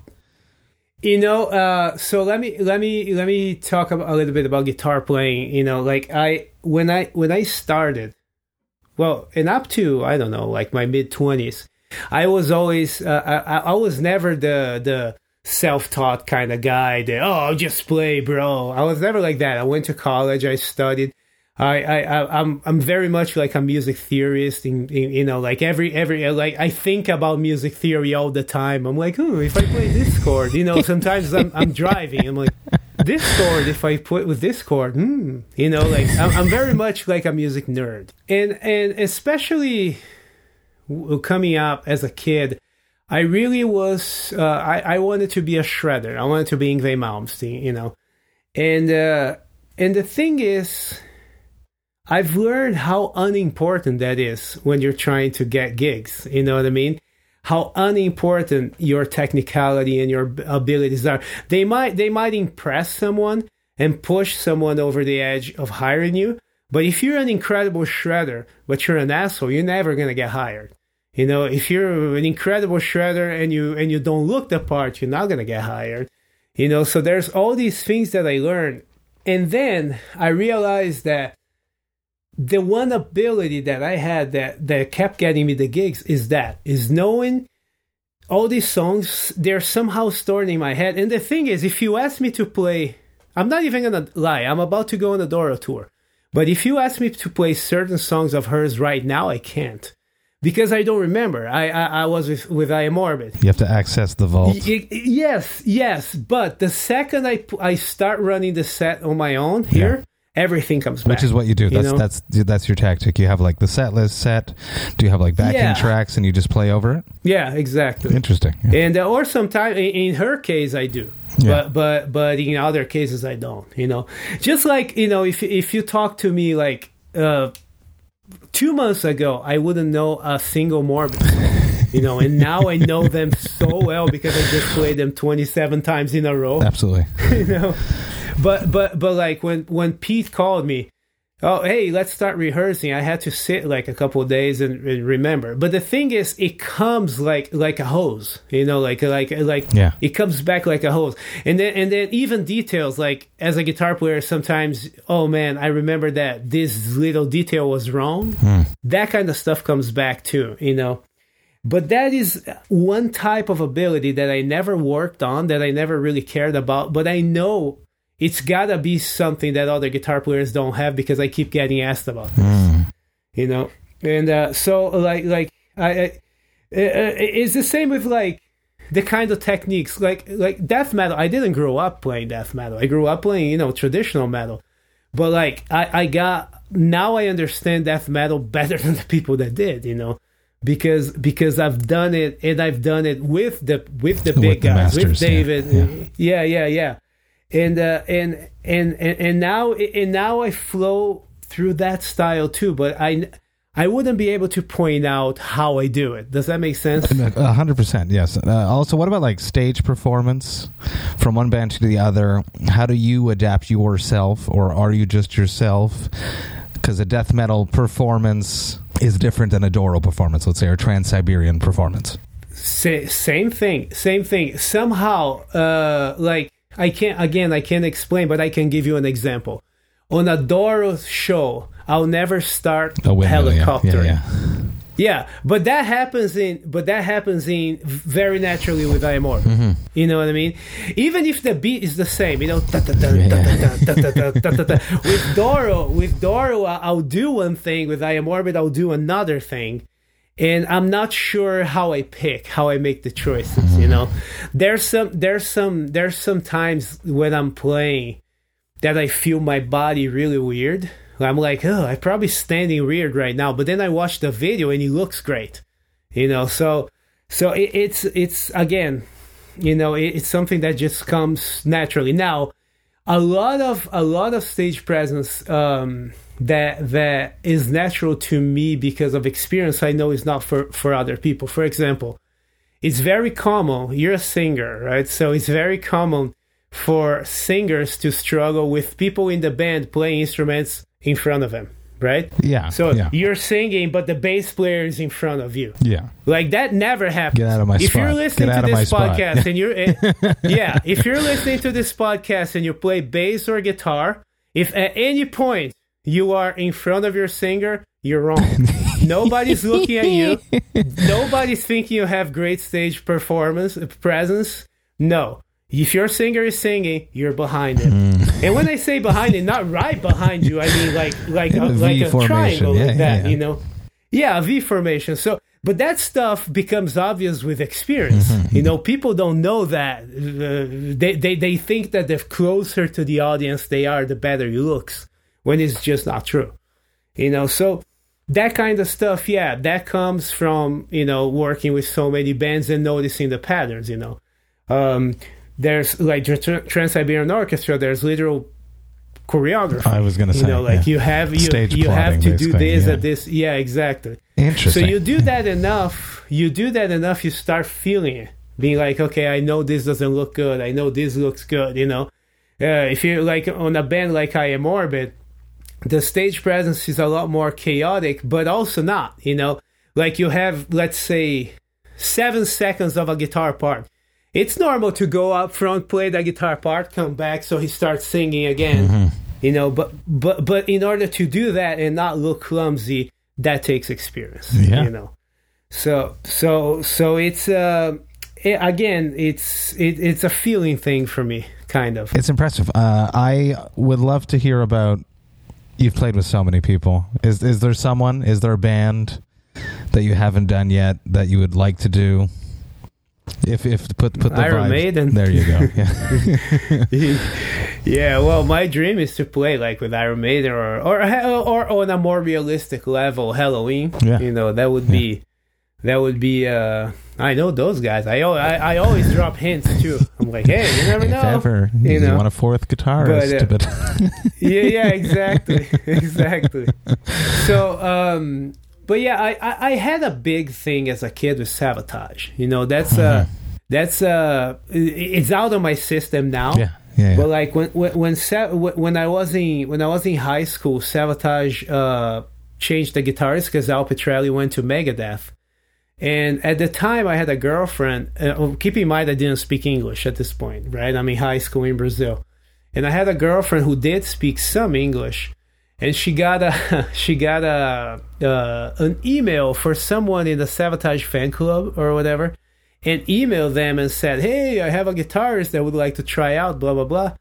you know. Uh, so let me let me let me talk a little bit about guitar playing. You know, like I when I when I started, well, and up to I don't know, like my mid twenties, I was always uh, I, I was never the the self-taught kind of guy that oh I'll just play bro. I was never like that. I went to college I studied. I I I- I'm I'm very much like a music theorist in, in you know like every every like I think about music theory all the time. I'm like oh if I play this chord you know sometimes I'm I'm driving. I'm like this chord if I put with this chord hmm you know like I'm, I'm very much like a music nerd. And and especially coming up as a kid I really was. Uh, I I wanted to be a shredder. I wanted to be Yngwie Malmsteen, you know, and uh, and the thing is, I've learned how unimportant that is when you're trying to get gigs. You know what I mean? How unimportant your technicality and your abilities are. They might they might impress someone and push someone over the edge of hiring you, but if you're an incredible shredder but you're an asshole, you're never gonna get hired. You know, if you're an incredible shredder and you and you don't look the part, you're not gonna get hired. You know, so there's all these things that I learned, and then I realized that the one ability that I had that that kept getting me the gigs is that is knowing all these songs. They're somehow stored in my head. And the thing is, if you ask me to play, I'm not even gonna lie. I'm about to go on a Doro tour, but if you ask me to play certain songs of hers right now, I can't because I don't remember. I I, I was with with I Am Morbid. You have to access the vault. Y- yes, yes. But the second I I start running the set on my own here, everything comes back. Which is what you do. That's know? that's that's your tactic. You have like the set list set. Do you have like backing Yeah. tracks and you just play over it? yeah, exactly. Interesting. Yeah. And uh, or sometimes in, in her case I do. Yeah. But but but in other cases I don't, you know. Just like, you know, if if you talk to me like uh 2 months ago, I wouldn't know a single Morbid. You know, and now I know them so well because I just played them 27 times in a row. Absolutely. you know but but but like when when pete called me oh hey let's start rehearsing. I had to sit like a couple of days and, and remember. But the thing is it comes like like a hose you know like like like Yeah. it comes back like a hose. And then and then even details like as a guitar player sometimes oh man i remember that this little detail was wrong. Hmm. That kind of stuff comes back too you know. But that is one type of ability that I never worked on, that I never really cared about. But I know it's gotta be something that other guitar players don't have because I keep getting asked about this. You know, and uh, so like like I, I uh, it's the same with like the kind of techniques like like death metal. I didn't grow up playing death metal. I grew up playing you know traditional metal. But like I, I got now I understand death metal better than the people that did, you know because because I've done it and I've done it with the with the With big the guys with masters, yeah, David yeah yeah yeah, and uh, and and and now and now I flow through that style too but I I wouldn't be able to point out how I do it does that make sense A hundred percent, yes. Uh, also, what about like stage performance from one band to the other? How do you adapt yourself, or are you just yourself? Because a death metal performance is different than a Doro performance, let's say, or Trans Siberian performance. Sa- same thing same thing somehow uh like I can't, again, I can't explain, but I can give you an example. On a Doro show, I'll never start a helicopter. Yeah, yeah, yeah. but that happens in, but that happens in very naturally with IMR. Mm-hmm. You know what I mean? Even if the beat is the same, you know, with Doro, with Doro, I'll do one thing. With IMR, but I'll do another thing and I'm not sure how I pick, how I make the choices. You know, there's some there's some there's some times when I'm playing that I feel my body really weird. I'm like, oh, I'm probably standing weird right now, but then I watch the video and it looks great. You know, so so it, it's it's again, you know, it, it's something that just comes naturally. Now, a lot of a lot of stage presence um, that that is natural to me because of experience. I know is not for for other people. For example, it's very common. You're a singer, right? So it's very common for singers to struggle with people in the band playing instruments in front of them, right? Yeah. So yeah. you're singing, but the bass player is in front of you. yeah. Like that never happens. Get out of my if spot. you're listening to this podcast and you're, eh, yeah, if you're listening to this podcast and you play bass or guitar, if at any point you are in front of your singer, you're wrong. Nobody's looking at you. Nobody's thinking you have great stage performance presence. No. If your singer is singing, you're behind him. Hmm. And when I say behind him, not right behind you, I mean like like a, like a formation. triangle Yeah, like yeah, that, yeah. you know. Yeah, a V formation. So, but that stuff becomes obvious with experience. Mm-hmm, You know, people don't know that. Uh, they, they they think that the closer to the audience they are, the better it looks, when it's just not true. You know, so that kind of stuff, yeah, that comes from you know working with so many bands and noticing the patterns. You know, um, there's like Trans Siberian Orchestra. There's literal choreography. I was gonna say, you know, like yeah. you have you Stage you have to do this yeah. at this. Yeah, exactly. Interesting. So you do that enough, you do that enough, you start feeling it. Being like, okay, I know this doesn't look good. I know this looks good, you know. Uh, if you're like on a band like I Am Morbid, the stage presence is a lot more chaotic, but also not, you know. Like you have, let's say, seven seconds of a guitar part. It's normal to go up front, play the guitar part, come back, so he starts singing again. You know, but but but in order to do that and not look clumsy, that takes experience. Yeah. You know. So so so it's uh it, again it's it, it's a feeling thing for me, kind of. It's impressive. Uh, I would love to hear about. You've played with so many people. Is is there someone? Is there a band that you haven't done yet that you would like to do? If if put put the Iron Maiden. There you go. Yeah. yeah, well, my dream is to play like with Iron Maiden or or or on a more realistic level, Helloween. Yeah. You know, that would be that would be. uh I know those guys. I I, I always drop hints too. I'm like, hey, you never if know. ever you you, want a fourth guitarist, But, but, yeah, yeah, exactly, exactly. So, um, but yeah, I, I, I had a big thing as a kid with Savatage. You know, that's uh, that's uh, it's out of my system now. yeah, yeah, yeah. But like when when when, Sa- when I was in when I was in high school, Savatage uh, changed the guitarist because Al Pitrelli went to Megadeth, and at the time I had a girlfriend. Uh, oh, keep in mind I didn't speak English at this point, right? I'm in high school in Brazil, and I had a girlfriend who did speak some English, and she got a she got a uh, an email for someone in the Savatage fan club or whatever, and emailed them and said, "Hey, I have a guitarist that would like to try out." Blah blah blah.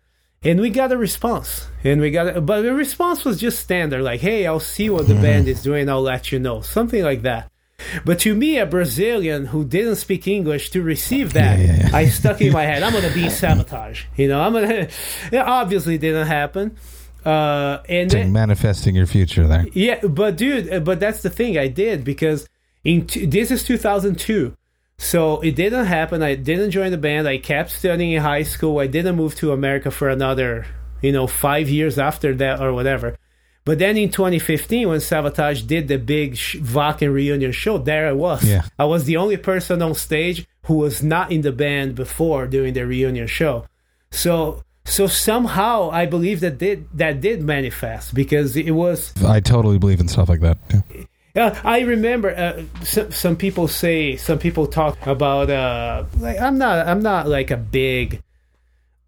And we got a response, and we got, a, but the response was just standard, like, "Hey, I'll see what the band is doing. I'll let you know," something like that. But to me, a Brazilian who didn't speak English to receive that, Yeah, yeah, yeah. I stuck in my head. I'm gonna be Savatage. You know, I'm gonna. It obviously didn't happen. Uh, and then- manifesting your future there. yeah, but dude, but that's the thing I did because in t- this is 2002. So it didn't happen. I didn't join the band. I kept studying in high school. I didn't move to America for another, you know, 5 years after that or whatever. But then in 2015 when Savatage did the big sh- Wacken reunion show, there I was. Yeah. I was the only person on stage who was not in the band before doing the reunion show. So so somehow I believe that did that did manifest because it was I totally believe in stuff like that. Yeah. yeah, I remember uh, some some people say some people talk about uh like I'm not I'm not like a big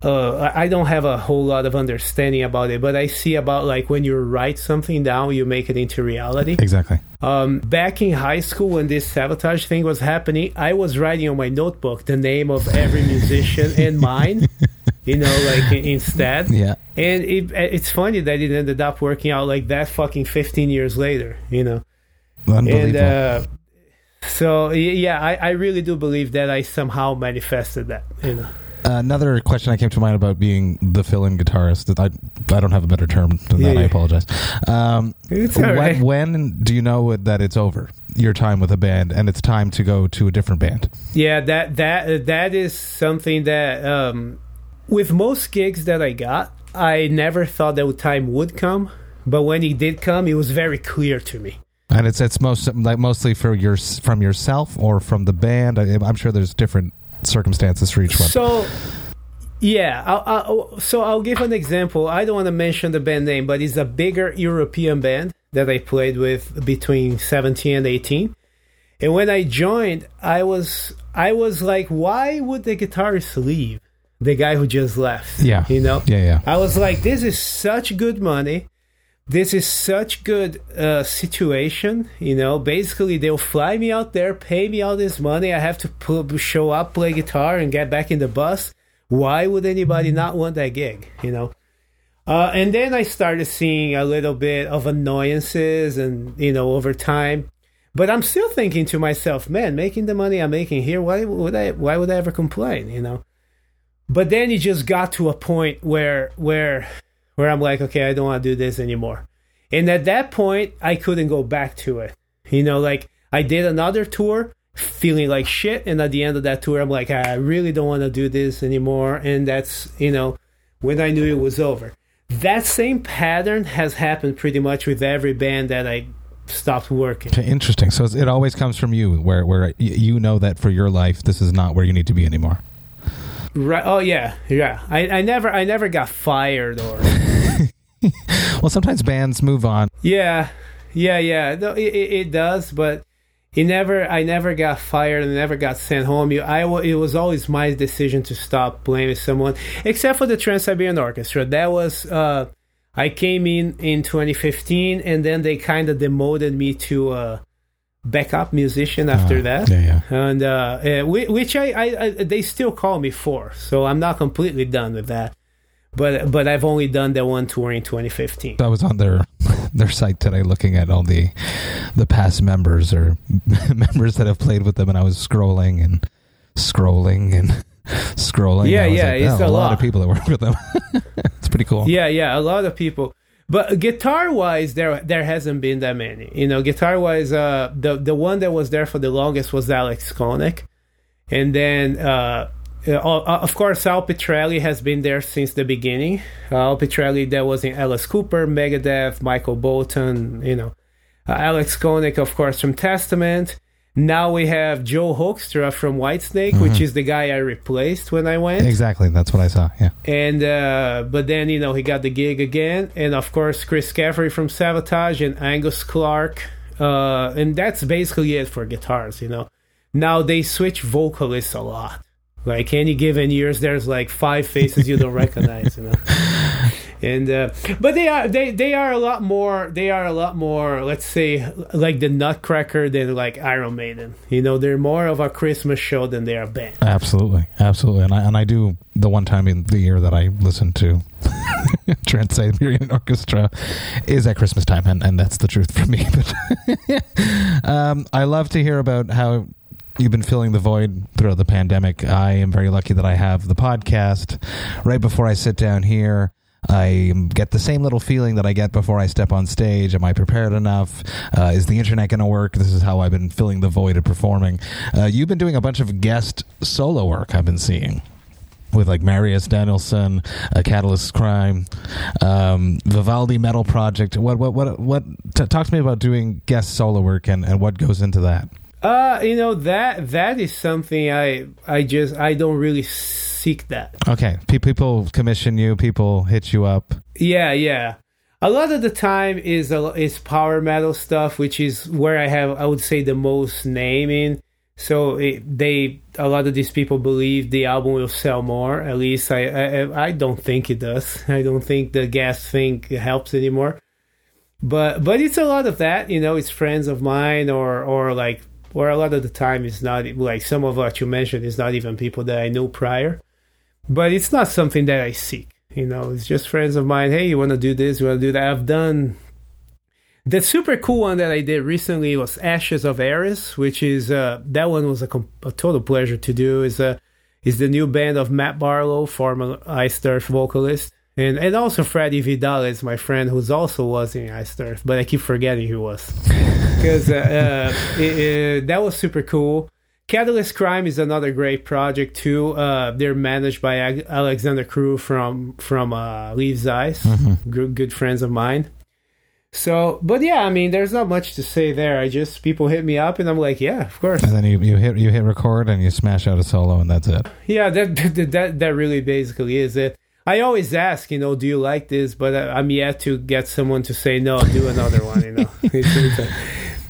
uh I don't have a whole lot of understanding about it, but I see about like when you write something down, you make it into reality. Exactly. Um, back in high school when this Savatage thing was happening, I was writing on my notebook the name of every musician and mine, you know, like instead. Yeah. And it, it's funny that it ended up working out like that fucking 15 years later, you know. Unbelievable. And uh, So yeah, I, I really do believe that I somehow manifested that. You know. Another question I came to mind about being the fill-in guitarist. I I don't have a better term than that. Yeah, I apologize. Um, It's when, right. when do you know that it's over? Your time with a band, and it's time to go to a different band. Yeah, that that that is something that um, with most gigs that I got, I never thought that time would come, but when it did come, it was very clear to me. And it's it's most like mostly for your from yourself or from the band. I, I'm sure there's different circumstances for each one. So, yeah, I'll, I'll, so I'll give an example. I don't want to mention the band name, but it's a bigger European band that I played with between 17 and 18. And when I joined, I was I was like, why would the guitarist leave? The guy who just left. Yeah. you know. Yeah, yeah. I was like, this is such good money. This is such good uh, situation. You know, basically they'll fly me out there, pay me all this money. I have to pu- show up, play guitar, and get back in the bus. Why would anybody not want that gig? You know. Uh, and then I started seeing a little bit of annoyances, and you know, over time. But I'm still thinking to myself, man, making the money I'm making here, why would I? Why would I ever complain? You know. But then it just got to a point where where where I'm like, okay, I don't want to do this anymore. And at that point, I couldn't go back to it. You know, like I did another tour feeling like shit. And at the end of that tour, I'm like, ah, I really don't want to do this anymore. And that's, you know, when I knew it was over. That same pattern has happened pretty much with every band that I stopped working. Okay, interesting. So it always comes from you, where where you know that for your life, this is not where you need to be anymore. Right. Oh yeah, yeah. I, I never I never got fired or Well, sometimes bands move on. Yeah, yeah, yeah. No, it, it, does, but it never. I never got fired and never got sent home. You, I it was always my decision to stop blaming someone, except for the Trans Siberian Orchestra. That was. Uh, I came in in 2015, and then they kind of demoted me to a backup musician after Uh, that. Yeah, yeah. And uh, uh, which I, I, I they still call me for, so I'm not completely done with that. But but I've only done that one tour in 2015. I was on their their site today looking at all the the past members or members that have played with them, and I was scrolling and scrolling and scrolling. Yeah, yeah, like, it's oh, a a lot lot. of people that work with them. it's pretty cool. Yeah, yeah, a lot of people. But guitar wise, there there hasn't been that many. You know, guitar wise, uh, the the one that was there for the longest was Alex Skolnick, and then uh, uh, of course Al Pitrelli has been there since the beginning. Uh, Al Pitrelli that was in Alice Cooper, Megadeth, Michael Bolton. You know, uh, Alex Skolnick, of course, from Testament. Now we have Joel Hoekstra from Whitesnake, which is the guy I replaced when I went. Exactly. That's what I saw. Yeah. And uh, but then you know he got the gig again, and of course Chris Caffery from Savatage and Angus Clark, uh, and that's basically it for guitars. You know, now they switch vocalists a lot. Like any given years, there's like five faces you don't recognize. You know, and uh, but they are they they are a lot more they are a lot more let's say like the Nutcracker than like Iron Maiden. You know, they're more of a Christmas show than they're a band. Absolutely, absolutely, and I and I do the one time in the year that I listen to Trans Siberian Orchestra is at Christmas time, and, and that's the truth for me. But um, I love to hear about how you've been filling the void throughout the pandemic. I am very lucky that I have the podcast right before I sit down here. I get the same little feeling that I get before I step on stage. Am I prepared enough? Uh, is the internet going to work? This is how I've been filling the void of performing. Uh, you've been doing a bunch of guest solo work, I've been seeing. With like Marius Danielsen, uh, Catalyst Crime, um, Vivaldi Metal Project. What, what, what, what? T- talk to me about doing guest solo work and, and what goes into that. Uh, you know that that is something I I just I don't really seek that. Okay, Pe- people commission you, people hit you up. Yeah, yeah. A lot of the time is a, is power metal stuff, which is where I have I would say the most name in. So it, they a lot of these people believe the album will sell more. At least I I, I don't think it does. I don't think the gas thing helps anymore. But but it's a lot of that. You know, it's friends of mine or or like or a lot of the time it's not like some of what you mentioned is not even people that I knew prior. But it's not something that I seek. You know, it's just friends of mine. Hey, you want to do this? You want to do that? I've done. the super cool one that I did recently was Ashes of Ares, which is uh, that one was a, a total pleasure to do. is uh, is the new band of Matt Barlow, former Iced Earth vocalist, and and also Freddy Vidal is my friend, who's also was in Iced Earth, but I keep forgetting who was because uh, uh, it- it- that was super cool. Catalyst Crime is another great project too. Uh, they're managed by Ag- Alexander Krull from from uh, Leaves Eyes, good, good friends of mine. So, but yeah, I mean, there's not much to say there. I just people hit me up, and I'm like, yeah, of course, And then you, you hit you hit record and you smash out a solo and that's it. yeah. That that, that really basically is it. I always ask, you know, do you like this? But I, I'm yet to get someone to say no. Do another one, you know.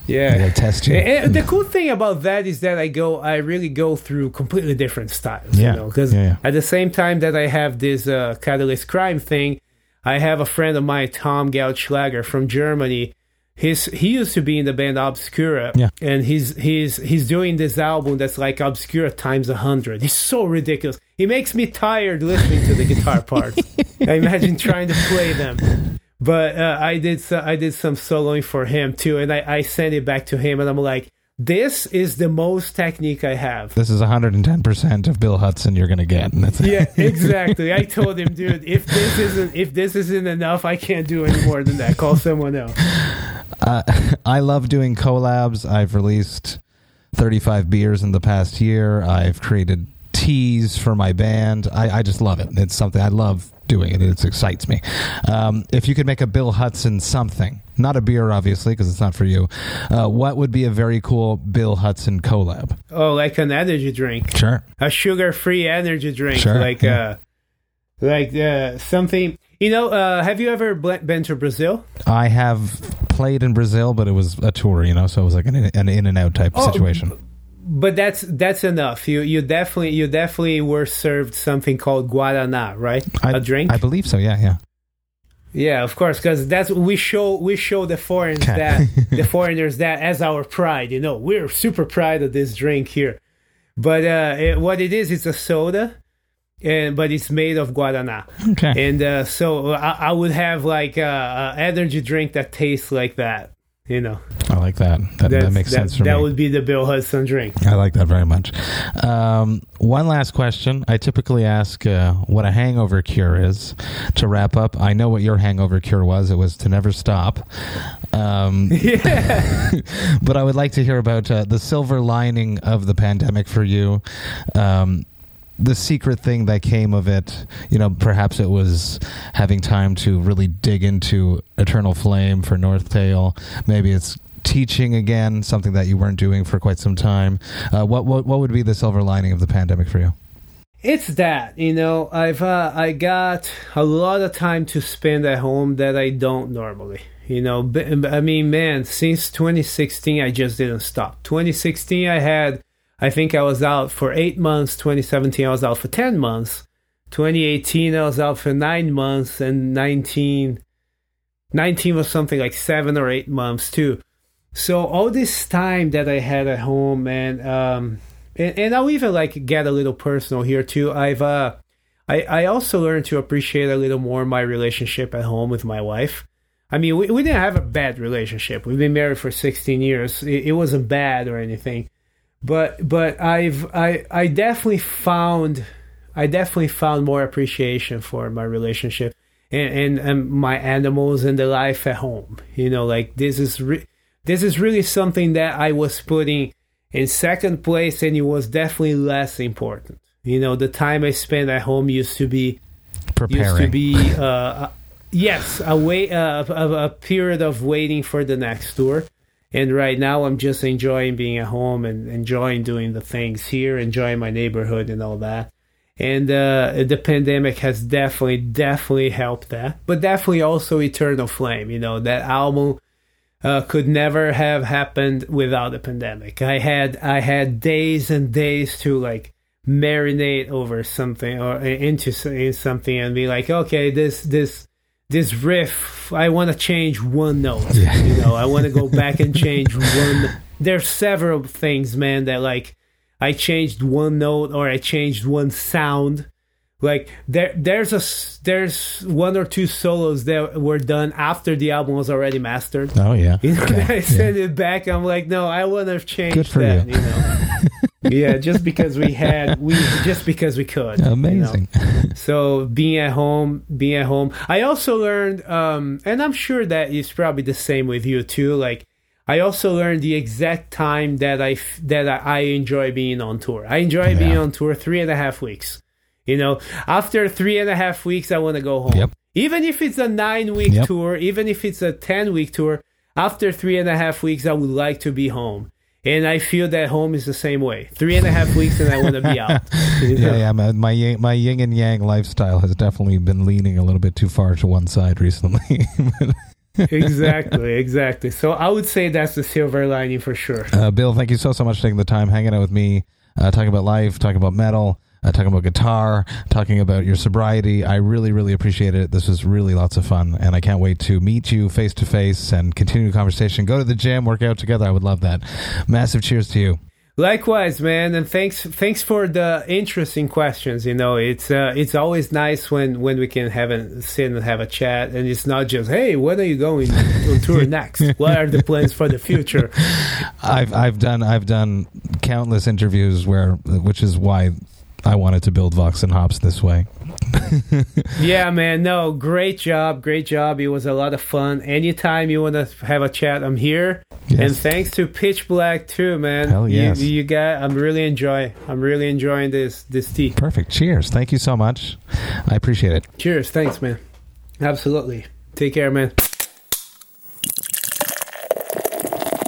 Yeah. Test you. And the cool thing about that is that I go, I really go through completely different styles. Yeah. You know, because Yeah, yeah. at the same time that I have this uh, Catalyst Crime thing, I have a friend of mine, Tom Geldschläger from Germany. His he used to be in the band Obscura, Yeah. and he's he's he's doing this album that's like Obscura times a hundred. It's so ridiculous. It makes me tired listening to the guitar parts. I imagine trying to play them but uh, I did so, I did some soloing for him too, and I, I sent it back to him, and I'm like, this is the most technique I have. This is 110% of Bill Hudson you're going to get. Yeah, exactly. I told him, dude, if this isn't if this isn't enough, I can't do any more than that. Call someone else. Uh, I love doing collabs. I've released 35 beers in the past year. I've created teas for my band. I, I just love it. It's something I love doing it. It excites me. Um, if you could make a Bill Hudson something, not a beer, obviously, because it's not for you, uh, what would be a very cool Bill Hudson collab? Oh, like an energy drink, Sure. a sugar-free energy drink, Sure, like yeah. uh, like uh, something. You know, uh, have you ever been to Brazil? I have played in Brazil, but it was a tour, you know, so it was like an, an in and out type Oh, situation. But that's that's enough. You you definitely you definitely were served something called guaraná, right? I, a drink. I believe so. Yeah, yeah. Yeah, of course, because that's we show we show the foreigners that the foreigners that as our pride. You know, we're super proud of this drink here. But uh, it, what it is, it's a soda, and but it's made of guarana. Okay. And uh, so I, I would have like a, a energy drink that tastes like that. You know, I like that. That, that makes that, sense for that me. would be the Bill Hudson drink. I like that very much. Um, one last question. I typically ask uh, what a hangover cure is to wrap up. I know what your hangover cure was. It was to never stop. Um, Yeah. but I would like to hear about uh, the silver lining of the pandemic for you. Um, the secret thing that came of it, you know, perhaps it was having time to really dig into Eternal Flame for NorthTale. Maybe it's teaching again, something that you weren't doing for quite some time. Uh, what what what would be the silver lining of the pandemic for you? It's that you know I've uh, I got a lot of time to spend at home that I don't normally. You know, I mean, man, since 2016 I just didn't stop. 2016 I had, I think I was out for eight months. 2017 I was out for 10 months. 2018 I was out for nine months, and 19, 19 was something like seven or eight months too. So all this time that I had at home, man, um, and, and I'll even like get a little personal here too. I've uh, I I also learned to appreciate a little more my relationship at home with my wife. I mean, we, we didn't have a bad relationship. We've been married for 16 years. It, it wasn't bad or anything, but but I've I I definitely found I definitely found more appreciation for my relationship and and, and my animals and the life at home. You know, like this is re- this is really something that I was putting in second place, and it was definitely less important. You know, the time I spent at home used to be Preparing. used to be uh, uh, yes a wait uh, a, a period of waiting for the next tour and right now i'm just enjoying being at home and enjoying doing the things here enjoying my neighborhood and all that and uh, the pandemic has definitely definitely helped that but definitely also eternal flame you know that album uh, could never have happened without the pandemic. I had I had days and days to like marinate over something or into in something and be like, okay, this this this riff, I want to change one note. You know, I want to go back and change one. There's several things, man, that like I changed one note or I changed one sound. Like there, there's a there's one or two solos that were done after the album was already mastered. Oh yeah. You know, Okay. I send it back. I'm like, no, I changed Good for that. you. You, know, yeah, just because we had we just because we could. you know. Amazing. So being at home, being at home. I also learned, um, and I'm sure that it's probably the same with you too. Like I also learned the exact time that I that I, enjoy being on tour. I enjoy being on tour three and a half weeks. You know, after three and a half weeks, I want to go home. Yep. Even if it's a nine week Yep. tour, even if it's a ten week tour, after three and a half weeks, I would like to be home. And I feel that home is the same way. Three and a half weeks, and I want to be out. You know? Yeah, yeah. My my yin, my yin and yang lifestyle has definitely been leaning a little bit too far to one side recently. exactly, exactly. So I would say that's the silver lining for sure. uh, Bill, thank you so so much for taking the time hanging out with me, uh, talking about life, talking about metal. Uh, talking about guitar, talking about your sobriety. I really, really appreciate it. This was really lots of fun, and I can't wait to meet you face to face and continue the conversation. Go to the gym, work out together. I would love that. Massive cheers to you. Likewise, man, and thanks thanks for the interesting questions. You know, it's uh, it's always nice when when we can have a sit and have a chat, and it's not just hey, when are you going on tour next? What are the plans for the future? I've I've done I've done countless interviews where, which is why I wanted to build Vox and Hops this way. Yeah, man, no, great job, great job. It was a lot of fun. Anytime you want to have a chat, I'm here. Yes. And thanks to Pitch Black too, man. Hell yes. You, you got. I'm really enjoy. I'm really enjoying this this tea. Perfect. Cheers. Thank you so much. I appreciate it. Cheers. Thanks, man. Absolutely. Take care, man.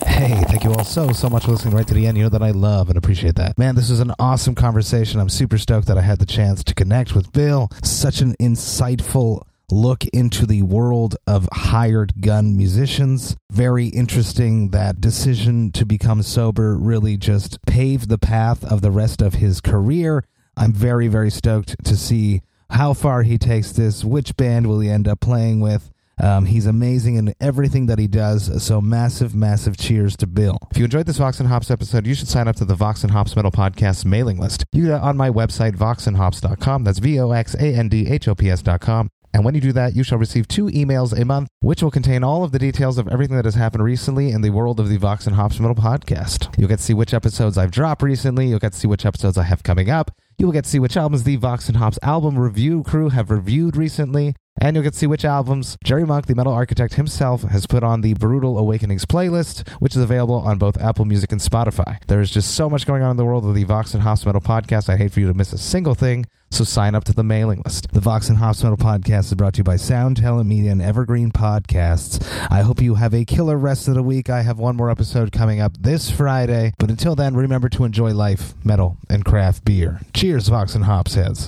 Hey, thank you all so, so much for listening right to the end. You know that I love and appreciate that. Man, this was an awesome conversation. I'm super stoked that I had the chance to connect with Bill. Such an insightful look into the world of hired gun musicians. Very interesting that decision to become sober really just paved the path of the rest of his career. I'm very, very stoked to see how far he takes this, which band will he end up playing with. Um, he's amazing in everything that he does. So massive, massive cheers to Bill. If you enjoyed this Vox and Hops episode, you should sign up to the Vox and Hops Metal Podcast mailing list. You it on my website, voxandhops.com. That's V O X A N D H O P S.com. And when you do that, you shall receive two emails a month, which will contain all of the details of everything that has happened recently in the world of the Vox and Hops Metal Podcast. You'll get to see which episodes I've dropped recently. You'll get to see which episodes I have coming up. You will get to see which albums the Vox and Hops album review crew have reviewed recently. And you'll get to see which albums Jerry Monk, the metal architect himself, has put on the Brutal Awakenings playlist, which is available on both Apple Music and Spotify. There is just so much going on in the world of the Vox and Hops Metal podcast. I'd hate for you to miss a single thing, so sign up to the mailing list. The Vox and Hops Metal podcast is brought to you by Sound Talent Media and Evergreen Podcasts. I hope you have a killer rest of the week. I have one more episode coming up this Friday. But until then, remember to enjoy life, metal, and craft beer. Cheers, Vox and Hops heads.